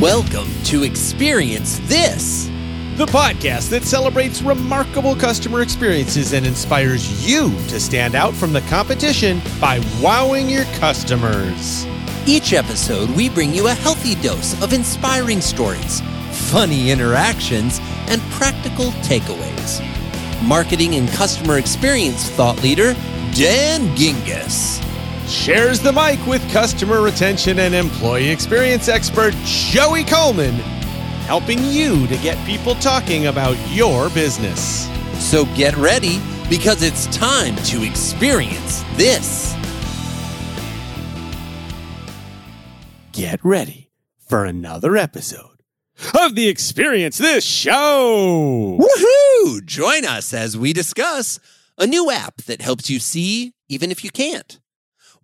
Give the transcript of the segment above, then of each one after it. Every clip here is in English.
Welcome to Experience This, the podcast that celebrates remarkable customer experiences and inspires you to stand out from the competition by wowing your customers. Each episode, we bring you a healthy dose of inspiring stories, funny interactions, and practical takeaways. Marketing and customer experience thought leader, Dan Gingiss shares the mic with customer retention and employee experience expert Joey Coleman, helping you to get people talking about your business. So get ready because it's time to experience this. Get ready for another episode of the Experience This Show. Woohoo! Join us as we discuss a new app that helps you see even if you can't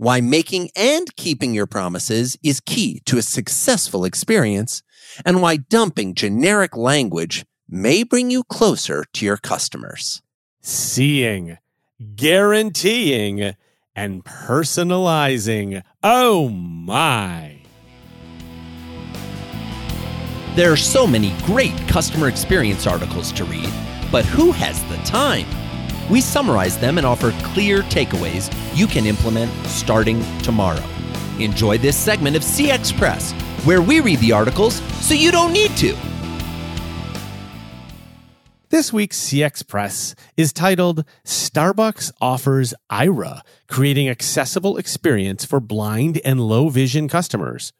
why making and keeping your promises is key to a successful experience, and why dumping generic language may bring you closer to your customers. Seeing, guaranteeing, and personalizing. Oh my. There are so many great customer experience articles to read, but who has the time? We summarize them and offer clear takeaways you can implement starting tomorrow. Enjoy this segment of CX Press, where we read the articles so you don't need to. This week's CX Press is titled Starbucks Offers Aira, Creating Accessible Experience for Blind and Low Vision Customers.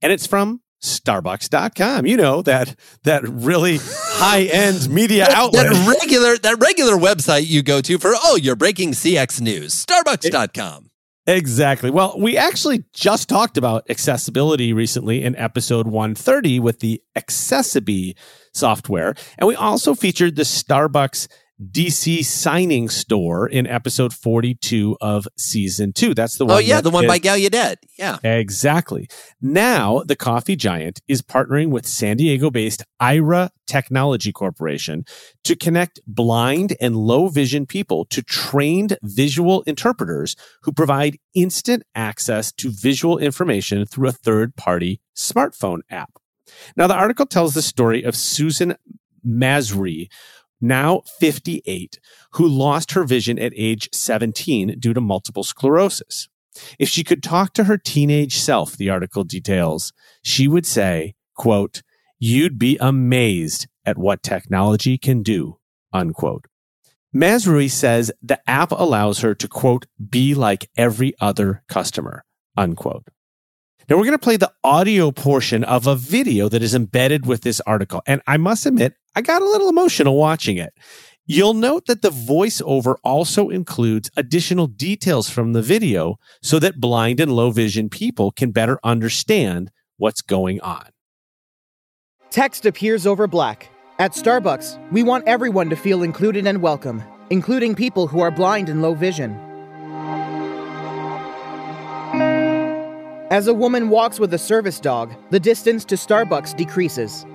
And it's from starbucks.com you know that that really high-end media outlet that regular that regular website you go to for oh you're breaking cx news. Starbucks.com exactly. Well we actually just talked about accessibility recently in episode 130 with the accessibility software and we also featured the starbucks DC signing store in episode 42 of season two. That's the one. Oh, yeah, the one by Gallaudet. Yeah. Exactly. Now, the coffee giant is partnering with San Diego based Aira Technology Corporation to connect blind and low vision people to trained visual interpreters who provide instant access to visual information through a third party smartphone app. Now, the article tells the story of Susan Mazrui, now 58, who lost her vision at age 17 due to multiple sclerosis. If she could talk to her teenage self, the article details, she would say, quote, you'd be amazed at what technology can do, unquote. Mazrui says the app allows her to, quote, be like every other customer, unquote. Now we're going to play the audio portion of a video that is embedded with this article. And I must admit, I got a little emotional watching it. You'll note that the voiceover also includes additional details from the video so that blind and low vision people can better understand what's going on. Text appears over black. At Starbucks, we want everyone to feel included and welcome, including people who are blind and low vision. As a woman walks with a service dog, the distance to Starbucks decreases.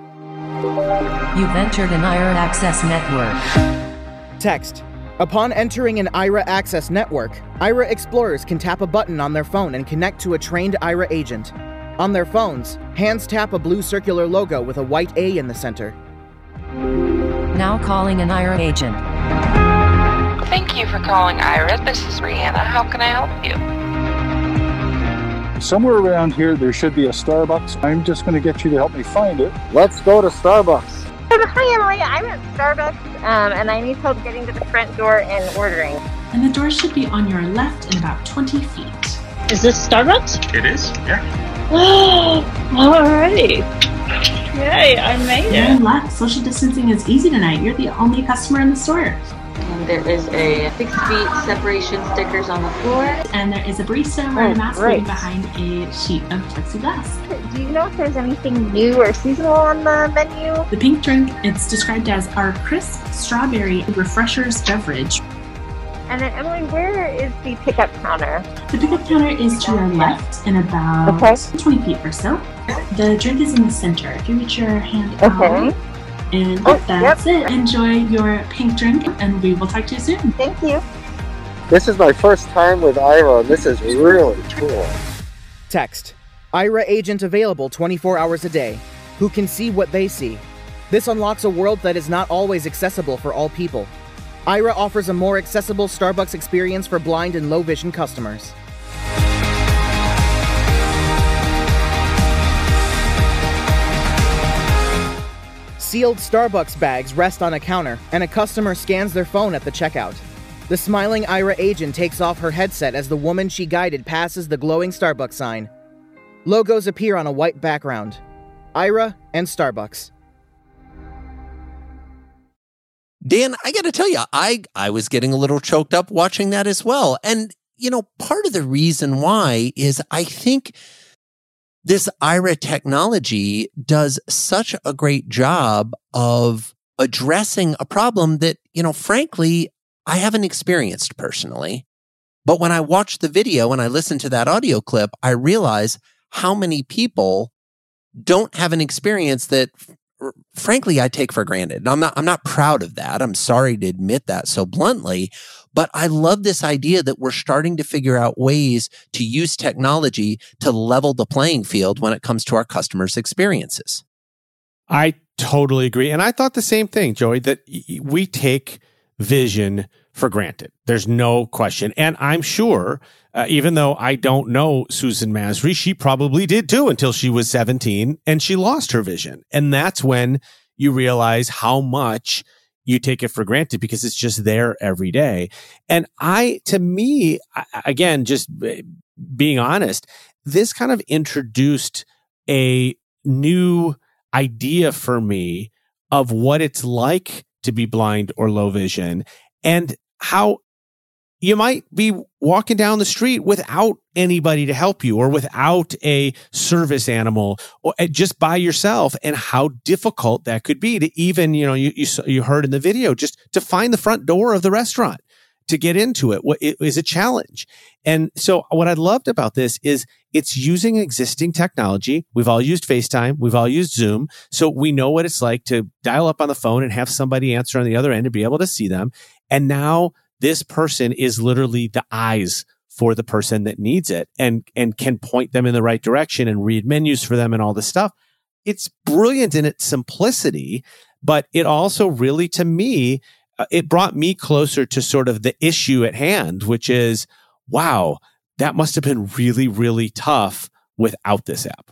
You've entered an Aira Access Network. Text. Upon entering an Aira Access Network, Aira explorers can tap a button on their phone and connect to a trained Aira agent. On their phones, hands tap a blue circular logo with a white A in the center. Now calling an Aira agent. Thank you for calling Aira. This is Rihanna. How can I help you? Somewhere around here, there should be a Starbucks. I'm just going to get you to help me find it. Let's go to Starbucks. Hi, Emily. I'm at Starbucks, um, and I need help getting to the front door and ordering. And the door should be on your left in about 20 feet. Is this Starbucks? It is, yeah. Oh, all right. Yay, I made it. You're in luck. Social distancing is easy tonight. You're the only customer in the store. And there is a six feet separation stickers on the floor. And there is a barista wearing a oh, mask waiting behind a sheet of plexiglass. Do you know if there's anything new or seasonal on the menu? The pink drink, it's described as our crisp strawberry refreshers beverage. And then Emily, where is the pickup counter? The pickup counter is to your left in about okay. 20 feet or so. The drink is in the center. If you reach your hand okay. out, and oh, that's yep. it. Enjoy your pink drink, and we will talk to you soon. Thank you. This is my first time with Aira, and this is really cool. Text Aira agent available 24 hours a day. who can see what they see. This unlocks a world that is not always accessible for all people. Aira offers a more accessible Starbucks experience for blind and low vision customers. Sealed Starbucks bags rest on a counter, and a customer scans their phone at the checkout. The smiling Aira agent takes off her headset as the woman she guided passes the glowing Starbucks sign. Logos appear on a white background Aira and Starbucks. Dan, I got to tell you, I I was getting a little choked up watching that as well. And you know, part of the reason why is I think this Aira technology does such a great job of addressing a problem that, you know, frankly, I haven't experienced personally. But when I watch the video and I listen to that audio clip, I realize how many people don't have an experience that frankly I take for granted. And I'm not I'm not proud of that. I'm sorry to admit that so bluntly, but I love this idea that we're starting to figure out ways to use technology to level the playing field when it comes to our customers' experiences. I totally agree. And I thought the same thing, Joey, that we take vision for granted. There's no question. And I'm sure, uh, even though I don't know Susan Mazrui, she probably did too until she was 17 and she lost her vision. And that's when you realize how much you take it for granted because it's just there every day. And I, to me, again, just being honest, this kind of introduced a new idea for me of what it's like to be blind or low vision and how you might be walking down the street without anybody to help you or without a service animal or eh, just by yourself and how difficult that could be to even, you know, you, you, you heard in the video, just to find the front door of the restaurant to get into it, it is a challenge. And so what I loved about this is it's using existing technology. We've all used FaceTime. We've all used Zoom. So we know what it's like to dial up on the phone and have somebody answer on the other end to be able to see them. And now this person is literally the eyes for the person that needs it and and can point them in the right direction and read menus for them and all this stuff. It's brilliant in its simplicity, but it also really to me uh, it brought me closer to sort of the issue at hand, which is wow, that must have been really really tough without this app.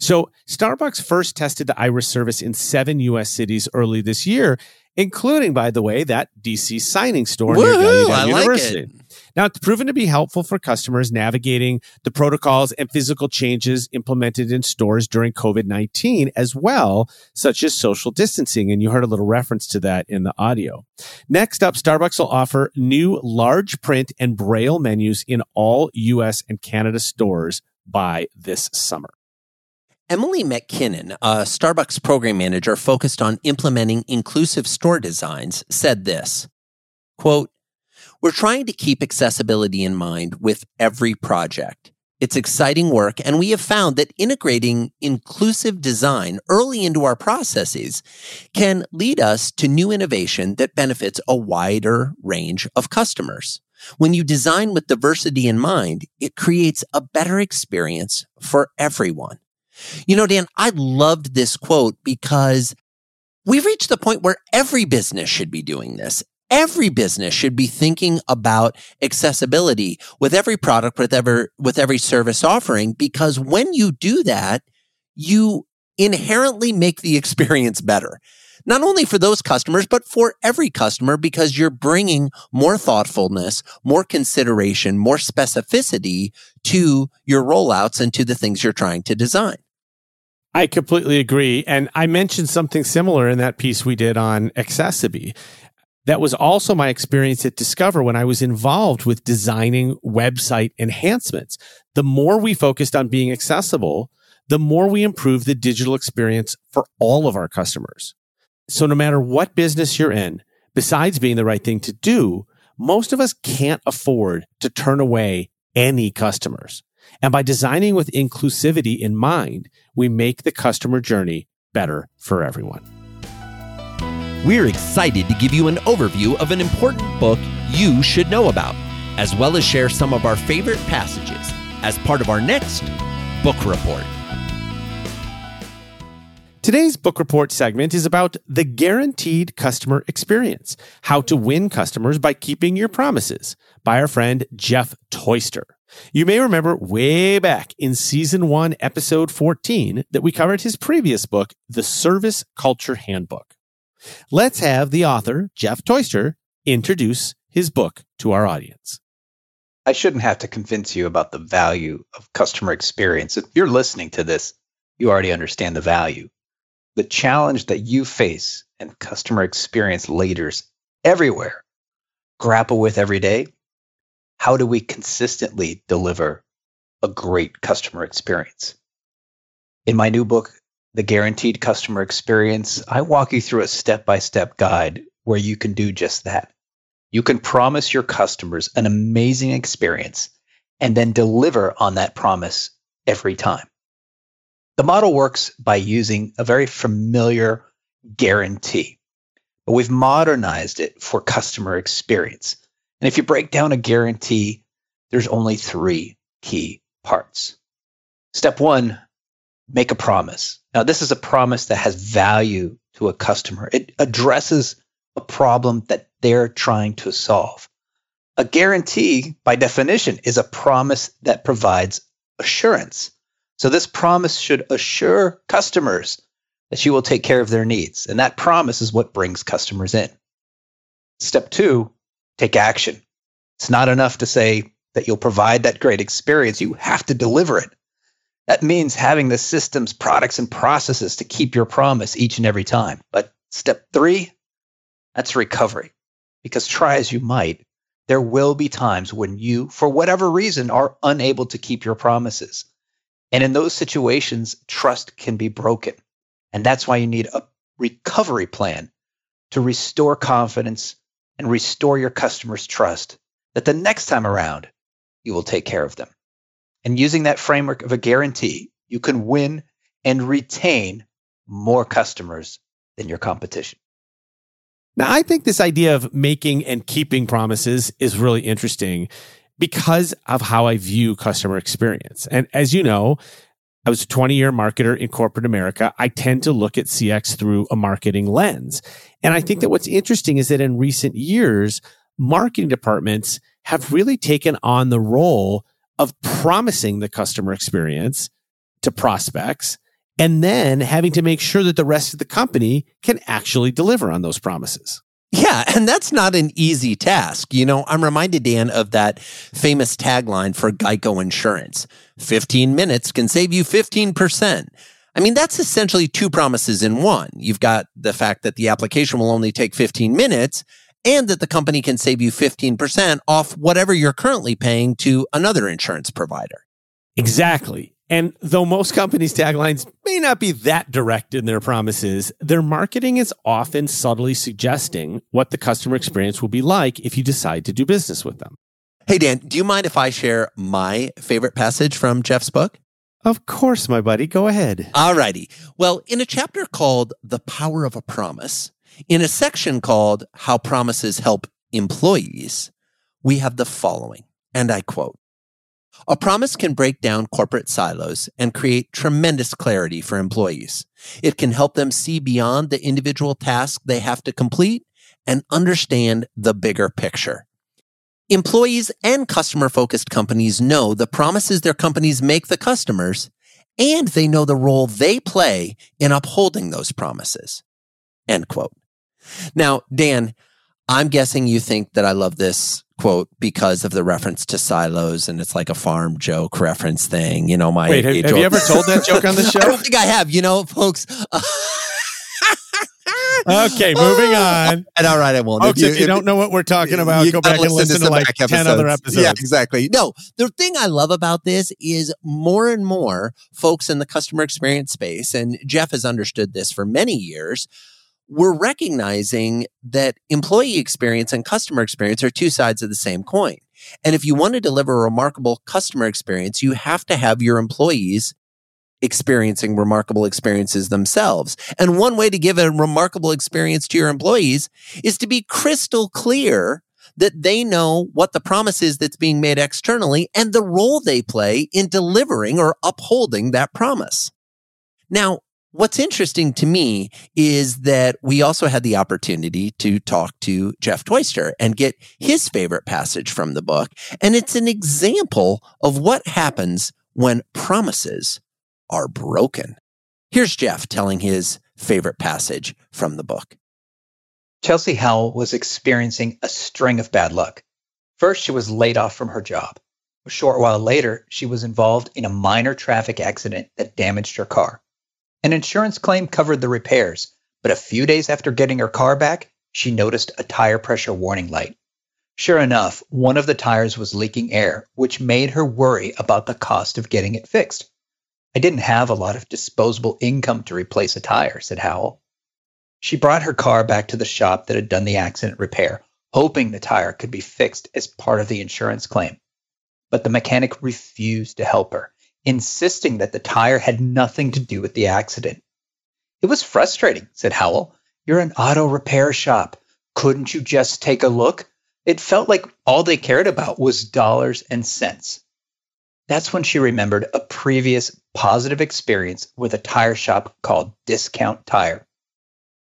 So, Starbucks first tested the Aira's service in 7 US cities early this year including, by the way, that DC signing store near Gallaudet University. Like now, it's proven to be helpful for customers navigating the protocols and physical changes implemented in stores during COVID 19 as well, such as social distancing. And you heard a little reference to that in the audio. Next up, Starbucks will offer new large print and braille menus in all US and Canada stores by this summer. Emily McKinnon, a Starbucks program manager focused on implementing inclusive store designs, said this quote, We're trying to keep accessibility in mind with every project. It's exciting work, and we have found that integrating inclusive design early into our processes can lead us to new innovation that benefits a wider range of customers. When you design with diversity in mind, it creates a better experience for everyone. You know, Dan, I loved this quote because we've reached the point where every business should be doing this. Every business should be thinking about accessibility with every product, with every, with every service offering, because when you do that, you inherently make the experience better. Not only for those customers, but for every customer, because you're bringing more thoughtfulness, more consideration, more specificity to your rollouts and to the things you're trying to design. I completely agree. And I mentioned something similar in that piece we did on Accessibility. That was also my experience at Discover when I was involved with designing website enhancements. The more we focused on being accessible, the more we improve the digital experience for all of our customers. So no matter what business you're in, besides being the right thing to do, most of us can't afford to turn away any customers. And by designing with inclusivity in mind, we make the customer journey better for everyone. We're excited to give you an overview of an important book you should know about, as well as share some of our favorite passages as part of our next book report. Today's book report segment is about the guaranteed customer experience, how to win customers by keeping your promises by our friend Jeff Toister. You may remember way back in season one, episode 14, that we covered his previous book, The Service Culture Handbook. Let's have the author, Jeff Toister, introduce his book to our audience. I shouldn't have to convince you about the value of customer experience. If you're listening to this, you already understand the value. The challenge that you face and customer experience leaders everywhere grapple with every day how do we consistently deliver a great customer experience? In my new book, The Guaranteed Customer Experience, I walk you through a step by step guide where you can do just that. You can promise your customers an amazing experience and then deliver on that promise every time. The model works by using a very familiar guarantee, but we've modernized it for customer experience. And if you break down a guarantee, there's only three key parts. Step one, make a promise. Now, this is a promise that has value to a customer. It addresses a problem that they're trying to solve. A guarantee, by definition, is a promise that provides assurance. So this promise should assure customers that you will take care of their needs. And that promise is what brings customers in. Step two, take action. It's not enough to say that you'll provide that great experience. You have to deliver it. That means having the systems, products, and processes to keep your promise each and every time. But step three, that's recovery. Because try as you might, there will be times when you, for whatever reason, are unable to keep your promises. And in those situations, trust can be broken. And that's why you need a recovery plan to restore confidence and restore your customers' trust that the next time around, you will take care of them. And using that framework of a guarantee, you can win and retain more customers than your competition. Now, I think this idea of making and keeping promises is really interesting because of how I view customer experience. And as you know, I was a 20 year marketer in corporate America. I tend to look at CX through a marketing lens. And I think that what's interesting is that in recent years, marketing departments have really taken on the role of promising the customer experience to prospects and then having to make sure that the rest of the company can actually deliver on those promises. Yeah, and that's not an easy task. You know, I'm reminded, Dan, of that famous tagline for Geico Insurance 15 minutes can save you 15%. I mean, that's essentially two promises in one. You've got the fact that the application will only take 15 minutes and that the company can save you 15% off whatever you're currently paying to another insurance provider. Exactly. And though most companies' taglines may not be that direct in their promises, their marketing is often subtly suggesting what the customer experience will be like if you decide to do business with them. Hey, Dan, do you mind if I share my favorite passage from Jeff's book? Of course, my buddy. Go ahead. All righty. Well, in a chapter called The Power of a Promise, in a section called How Promises Help Employees, we have the following, and I quote a promise can break down corporate silos and create tremendous clarity for employees. It can help them see beyond the individual task they have to complete and understand the bigger picture. Employees and customer focused companies know the promises their companies make the customers, and they know the role they play in upholding those promises. End quote. Now, Dan, I'm guessing you think that I love this quote because of the reference to silos and it's like a farm joke reference thing. You know, my wait, have, have you ever told that joke on the show? I don't think I have. You know, folks. Okay, moving on. And all right, I won't. Folks, if you, if you don't know what we're talking about, go back and listen to, to like ten other episodes. Yeah, exactly. No, the thing I love about this is more and more folks in the customer experience space, and Jeff has understood this for many years we're recognizing that employee experience and customer experience are two sides of the same coin. And if you want to deliver a remarkable customer experience, you have to have your employees experiencing remarkable experiences themselves. And one way to give a remarkable experience to your employees is to be crystal clear that they know what the promise is that's being made externally and the role they play in delivering or upholding that promise. Now, what's interesting to me is that we also had the opportunity to talk to Jeff Toister and get his favorite passage from the book. And it's an example of what happens when promises are broken. Here's Jeff telling his favorite passage from the book. Chelsea Howell was experiencing a string of bad luck. First, she was laid off from her job. A short while later, she was involved in a minor traffic accident that damaged her car. An insurance claim covered the repairs, but a few days after getting her car back, she noticed a tire pressure warning light. Sure enough, one of the tires was leaking air, which made her worry about the cost of getting it fixed. I didn't have a lot of disposable income to replace a tire, said Howell. She brought her car back to the shop that had done the accident repair, hoping the tire could be fixed as part of the insurance claim. But the mechanic refused to help her, insisting that the tire had nothing to do with the accident. It was frustrating, said Howell. You're an auto repair shop. Couldn't you just take a look? It felt like all they cared about was dollars and cents. That's when she remembered a previous positive experience with a tire shop called Discount Tire.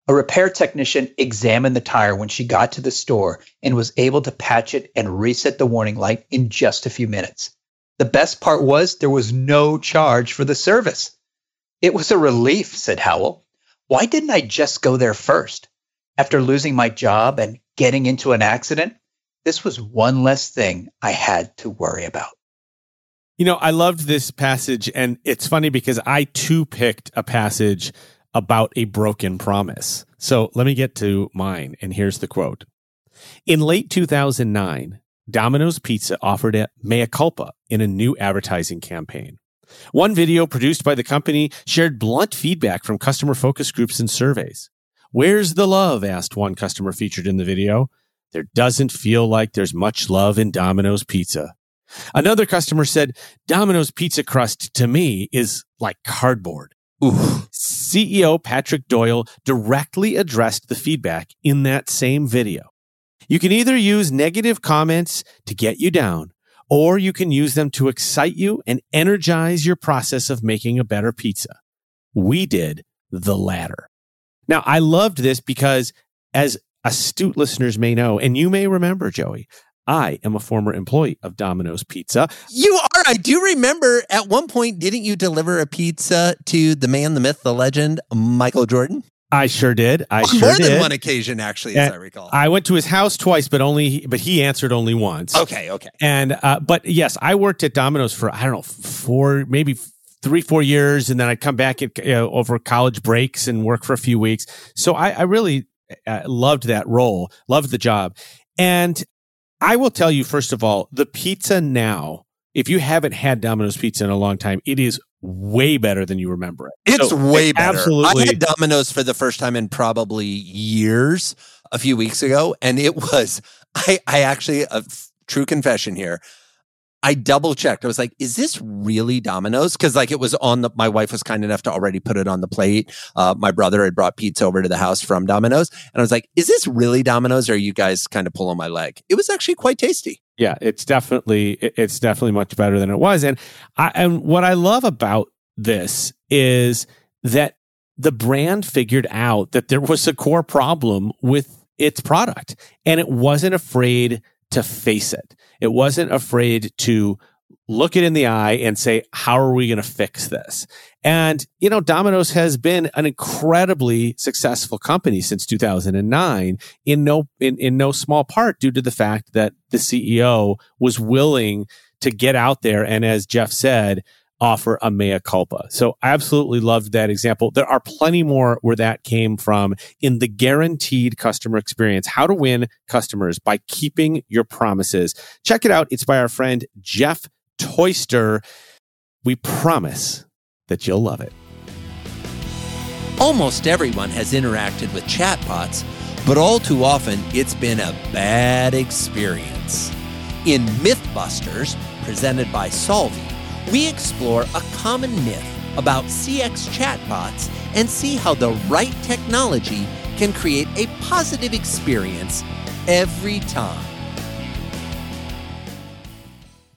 A repair technician examined the tire when she got to the store and was able to patch it and reset the warning light in just a few minutes. The best part was there was no charge for the service. It was a relief, said Howell. Why didn't I just go there first? After losing my job and getting into an accident, this was one less thing I had to worry about. You know, I loved this passage, and it's funny because I too picked a passage about a broken promise. So let me get to mine. And here's the quote. In late 2009, Domino's Pizza offered a mea culpa in a new advertising campaign. One video produced by the company shared blunt feedback from customer focus groups and surveys. Where's the love? asked one customer featured in the video. There doesn't feel like there's much love in Domino's Pizza. Another customer said, Domino's pizza crust to me is like cardboard. Ooh. CEO Patrick Doyle directly addressed the feedback in that same video. You can either use negative comments to get you down, or you can use them to excite you and energize your process of making a better pizza. We did the latter. Now, I loved this because as astute listeners may know, and you may remember, Joey, I am a former employee of Domino's Pizza. You are. I do remember at one point, didn't you deliver a pizza to the man, the myth, the legend, Michael Jordan? I sure did. I sure more did. than one occasion, actually, as And I recall. I went to his house twice, but only, but he answered only once. okay, okay. And, uh, but yes, I worked at Domino's for, I don't know, four, maybe three, four years. And then I'd come back at, you know, over college breaks and work for a few weeks. So I, I really uh, loved that role, loved the job. And I will tell you, first of all, the pizza now, if you haven't had Domino's pizza in a long time, it is way better than you remember it. It's So, way better. Absolutely. I had Domino's for the first time in probably years a few weeks ago, and it was I I actually a f- true confession here. I double checked. I was like, "Is this really Domino's?" Because like it was on the. My wife was kind enough to already put it on the plate. Uh, my brother had brought pizza over to the house from Domino's, and I was like, "Is this really Domino's?" Or are you guys kind of pulling my leg? It was actually quite tasty. yeah, it's definitely it's definitely much better than it was. And I and what I love about this is that the brand figured out that there was a core problem with its product and it wasn't afraid to face it. It wasn't afraid to look it in the eye and say, how are we going to fix this? And, you know, Domino's has been an incredibly successful company since 2009 in no, in, in no small part due to the fact that the CEO was willing to get out there. And as Jeff said, offer a mea culpa. So I absolutely loved that example. There are plenty more where that came from in the guaranteed customer experience, how to win customers by keeping your promises. Check it out. It's by our friend Jeff Toister. We promise that you'll love it. Almost everyone has interacted with chatbots, but all too often it's been a bad experience. In Mythbusters, presented by Solvvy, we explore a common myth about CX chatbots and see how the right technology can create a positive experience every time.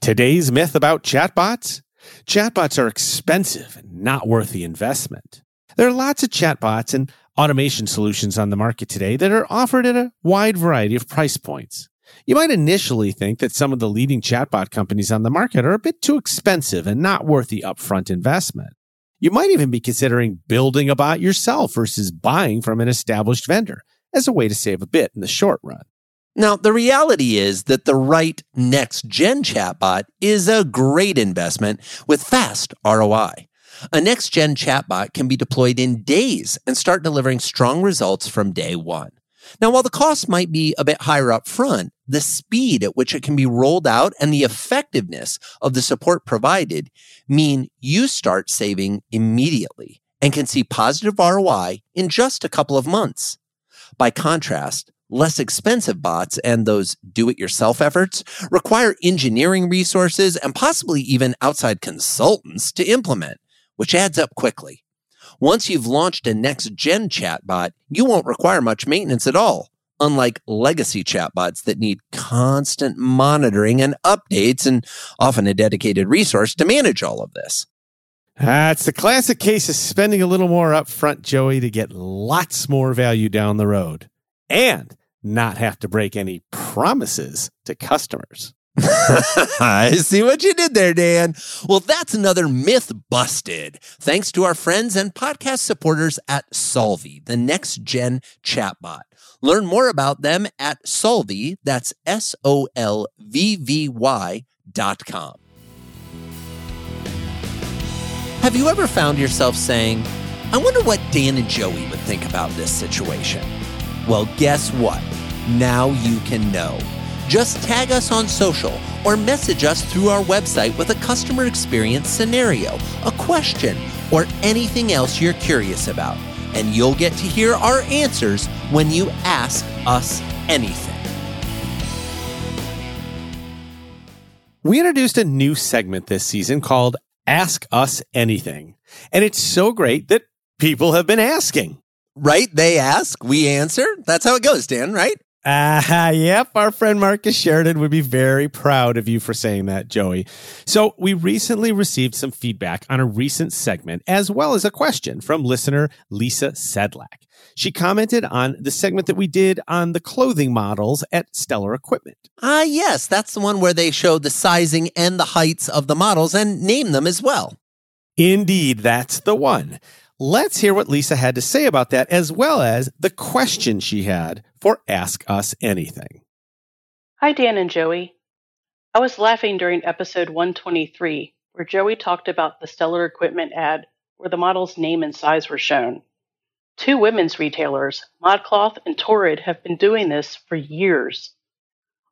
Today's myth about chatbots? Chatbots are expensive and not worth the investment. There are lots of chatbots and automation solutions on the market today that are offered at a wide variety of price points. You might initially think that some of the leading chatbot companies on the market are a bit too expensive and not worth the upfront investment. You might even be considering building a bot yourself versus buying from an established vendor as a way to save a bit in the short run. Now, the reality is that the right next gen chatbot is a great investment with fast ROI. A next gen chatbot can be deployed in days and start delivering strong results from day one. Now, while the cost might be a bit higher up front, the speed at which it can be rolled out and the effectiveness of the support provided mean you start saving immediately and can see positive ROI in just a couple of months. By contrast, less expensive bots and those do it yourself efforts require engineering resources and possibly even outside consultants to implement, which adds up quickly. Once you've launched a next gen chatbot, you won't require much maintenance at all, unlike legacy chatbots that need constant monitoring and updates and often a dedicated resource to manage all of this. That's the classic case of spending a little more upfront, Joey, to get lots more value down the road and not have to break any promises to customers. I see what you did there, Dan. Well, that's another myth busted. Thanks to our friends and podcast supporters at Solvvy, the next gen chatbot. Learn more about them at Solvvy, that's S O L V V Y dot com. Have you ever found yourself saying, I wonder what Dan and Joey would think about this situation? Well, guess what? Now you can know. Just tag us on social or message us through our website with a customer experience scenario, a question, or anything else you're curious about. And you'll get to hear our answers when you ask us anything. We introduced a new segment this season called Ask Us Anything. And it's so great that people have been asking. Right? They ask, we answer. That's how it goes, Dan, right? Ah, uh, yep. Our friend Marcus Sheridan would be very proud of you for saying that, Joey. So we recently received some feedback on a recent segment, as well as a question from listener Lisa Sedlak. She commented on the segment that we did on the clothing models at Stellar Equipment. Ah, uh, yes. That's the one where they showed the sizing and the heights of the models and name them as well. Indeed, that's the one. Let's hear what Lisa had to say about that, as well as the question she had for Ask Us Anything. Hi, Dan and Joey. I was laughing during episode 123, where Joey talked about the Stellar Equipment ad where the model's name and size were shown. Two women's retailers, ModCloth and Torrid, have been doing this for years.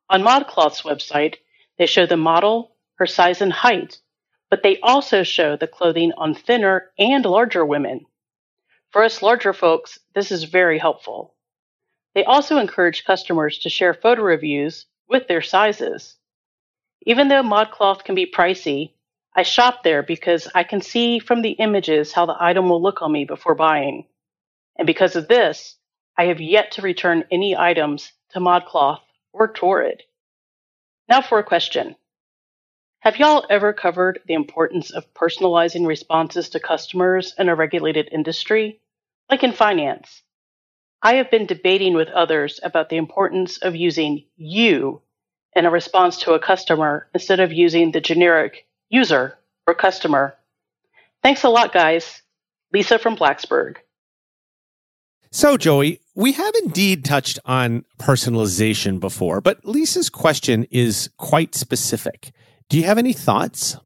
On ModCloth's website, they show the model, her size and height, but they also show the clothing on thinner and larger women. For us larger folks, this is very helpful. They also encourage customers to share photo reviews with their sizes. Even though ModCloth can be pricey, I shop there because I can see from the images how the item will look on me before buying. And because of this, I have yet to return any items to ModCloth or Torrid. Now for a question. Have y'all ever covered the importance of personalizing responses to customers in a regulated industry, like in finance? I have been debating with others about the importance of using you in a response to a customer instead of using the generic user or customer. Thanks a lot, guys. Lisa from Blacksburg. So, Joey, we have indeed touched on personalization before, but Lisa's question is quite specific. Do you have any thoughts?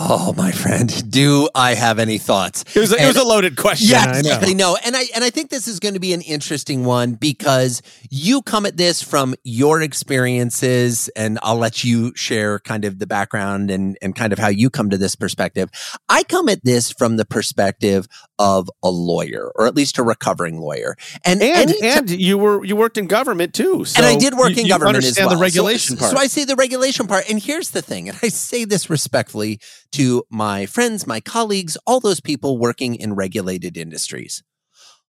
Oh, my friend, do I have any thoughts? It was, a, it was a loaded question. Yeah, exactly. No, and I and I think this is going to be an interesting one because you come at this from your experiences, and I'll let you share kind of the background and and kind of how you come to this perspective. I come at this from the perspective of a lawyer, or at least a recovering lawyer, and and, and you were you worked in government too, so and I did work you, in government as well. The regulation so, part. So I say the regulation part, and here's the thing, and I say this respectfully to my friends, my colleagues, all those people working in regulated industries.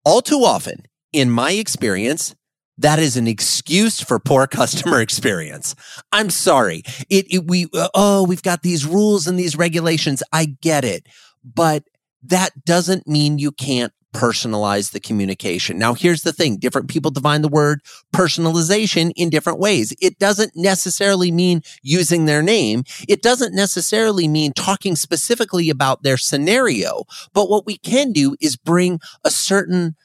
All too often, in my experience, that is an excuse for poor customer experience. I'm sorry. It, it we uh, oh, we've got these rules and these regulations. I get it. But that doesn't mean you can't personalize the communication. Now, here's the thing. Different people define the word personalization in different ways. It doesn't necessarily mean using their name. It doesn't necessarily mean talking specifically about their scenario. But what we can do is bring a certain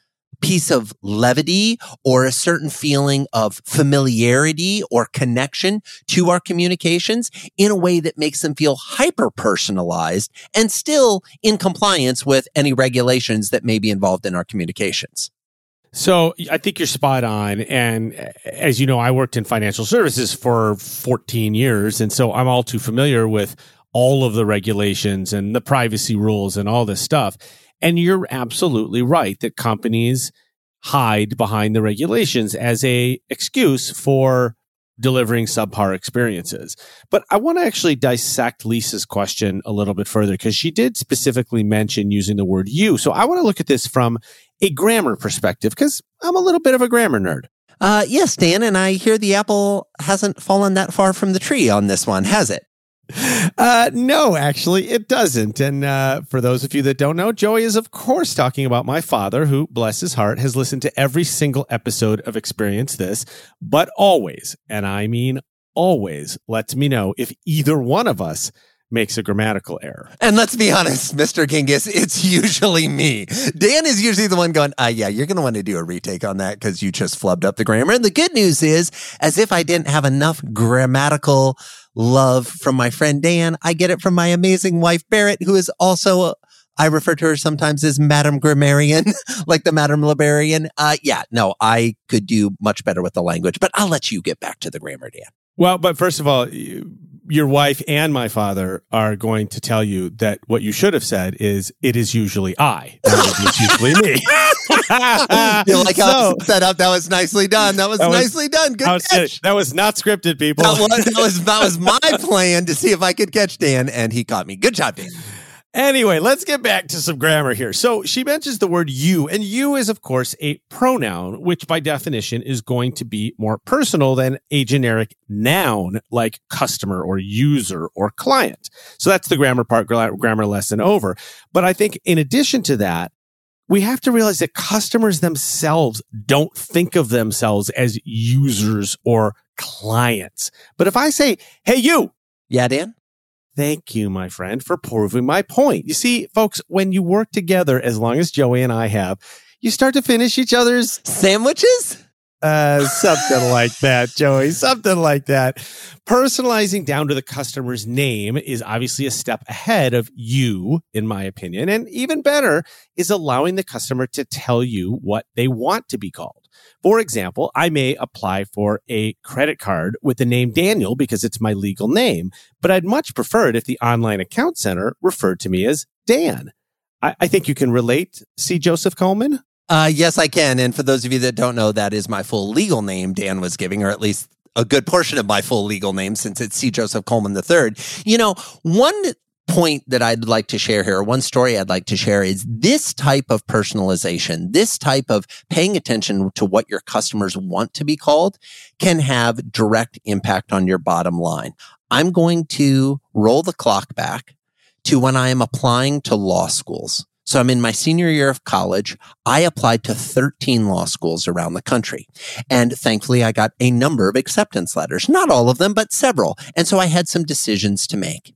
piece of levity or a certain feeling of familiarity or connection to our communications in a way that makes them feel hyper personalized and still in compliance with any regulations that may be involved in our communications. So I think you're spot on. And as you know, I worked in financial services for 14 years. And so I'm all too familiar with all of the regulations and the privacy rules and all this stuff. And you're absolutely right that companies hide behind the regulations as a excuse for delivering subpar experiences. But I want to actually dissect Lisa's question a little bit further because she did specifically mention using the word you. So I want to look at this from a grammar perspective because I'm a little bit of a grammar nerd. Uh, yes, Dan, and I hear the apple hasn't fallen that far from the tree on this one, has it? Uh, no, actually, it doesn't. And uh, for those of you that don't know, Joey is, of course, talking about my father, who, bless his heart, has listened to every single episode of Experience This, but always, and I mean always, lets me know if either one of us makes a grammatical error. And let's be honest, Mr. Gingiss, it's usually me. Dan is usually the one going, uh, yeah, you're going to want to do a retake on that because you just flubbed up the grammar. And the good news is, as if I didn't have enough grammatical love from my friend Dan, I get it from my amazing wife, Berit, who is also I refer to her sometimes as Madam Grammarian, like the Madam Librarian. Uh, yeah, no, I could do much better with the language, but I'll let you get back to the grammar, Dan. Well, but first of all, your wife and my father are going to tell you that what you should have said is it is usually I. It's usually me. you like how so, set up? That was nicely done. That was, that was nicely done. Good was, catch. That was not scripted, people. That was, that was that was my plan to see if I could catch Dan, and he caught me. Good job, Dan. Anyway, let's get back to some grammar here. So she mentions the word you, and you is, of course, a pronoun, which by definition is going to be more personal than a generic noun like customer or user or client. So that's the grammar part, grammar lesson over. But I think in addition to that, we have to realize that customers themselves don't think of themselves as users or clients. But if I say, Hey, you. Yeah, Dan. Thank you, my friend, for proving my point. You see, folks, when you work together, as long as Joey and I have, you start to finish each other's sandwiches? Uh, something like that, Joey. Something like that. Personalizing down to the customer's name is obviously a step ahead of you, in my opinion. And even better is allowing the customer to tell you what they want to be called. For example, I may apply for a credit card with the name Daniel because it's my legal name, but I'd much prefer it if the online account center referred to me as Dan. I, I think you can relate. C. Joseph Coleman? Uh, yes, I can. And for those of you that don't know, that is my full legal name Dan was giving, or at least a good portion of my full legal name since it's C. Joseph Coleman III. You know, one point that I'd like to share here, one story I'd like to share is this type of personalization, this type of paying attention to what your customers want to be called can have direct impact on your bottom line. I'm going to roll the clock back to when I am applying to law schools. So I'm in my senior year of college. I applied to 13 law schools around the country. And thankfully I got a number of acceptance letters, not all of them, but several. And so I had some decisions to make.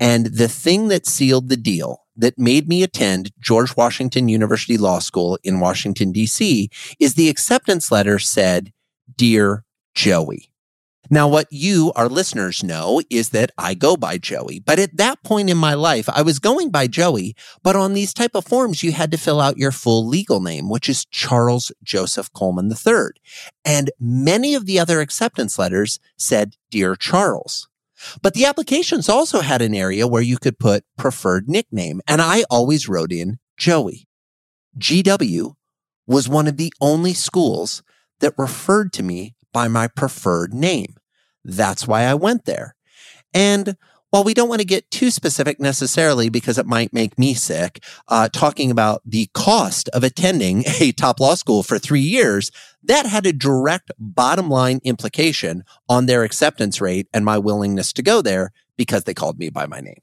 And the thing that sealed the deal that made me attend George Washington University Law School in Washington, DC is the acceptance letter said, Dear Joey. Now, what you, our listeners, know is that I go by Joey. But at that point in my life, I was going by Joey. But on these type of forms, you had to fill out your full legal name, which is Charles Joseph Coleman III. And many of the other acceptance letters said, Dear Charles. But the applications also had an area where you could put preferred nickname. And I always wrote in Joey. GW was one of the only schools that referred to me by my preferred name. That's why I went there. And while we don't want to get too specific necessarily because it might make me sick, uh, talking about the cost of attending a top law school for three years, that had a direct bottom line implication on their acceptance rate and my willingness to go there because they called me by my name.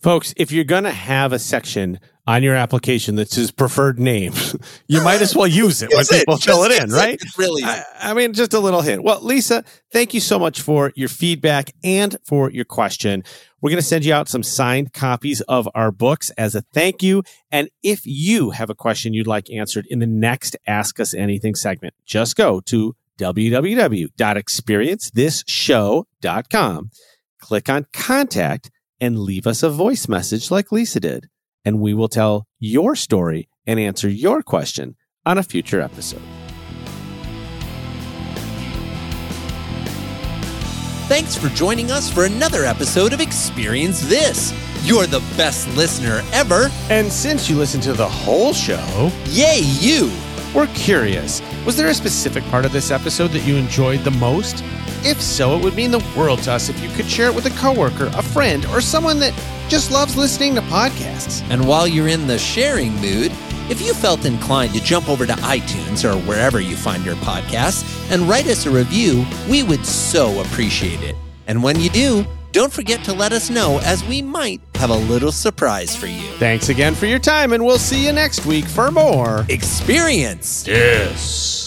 Folks, if you're going to have a section on your application that's his preferred name, you might as well use it when Use it. people fill it in, use it. right? Really I, I mean, just a little hint. Well, Lisa, thank you so much for your feedback and for your question. We're going to send you out some signed copies of our books as a thank you. And if you have a question you'd like answered in the next Ask Us Anything segment, just go to www.experiencethisshow.com, click on contact, and leave us a voice message like Lisa did. And we will tell your story and answer your question on a future episode. Thanks for joining us for another episode of Experience This. You're the best listener ever. And since you listened to the whole show, yay, you! We're curious. Was there a specific part of this episode that you enjoyed the most? If so, it would mean the world to us if you could share it with a coworker, a friend, or someone that just loves listening to podcasts. And while you're in the sharing mood, if you felt inclined to jump over to iTunes or wherever you find your podcasts and write us a review, we would so appreciate it. And when you do, don't forget to let us know as we might have a little surprise for you. Thanks again for your time, and we'll see you next week for more Experience. Yes.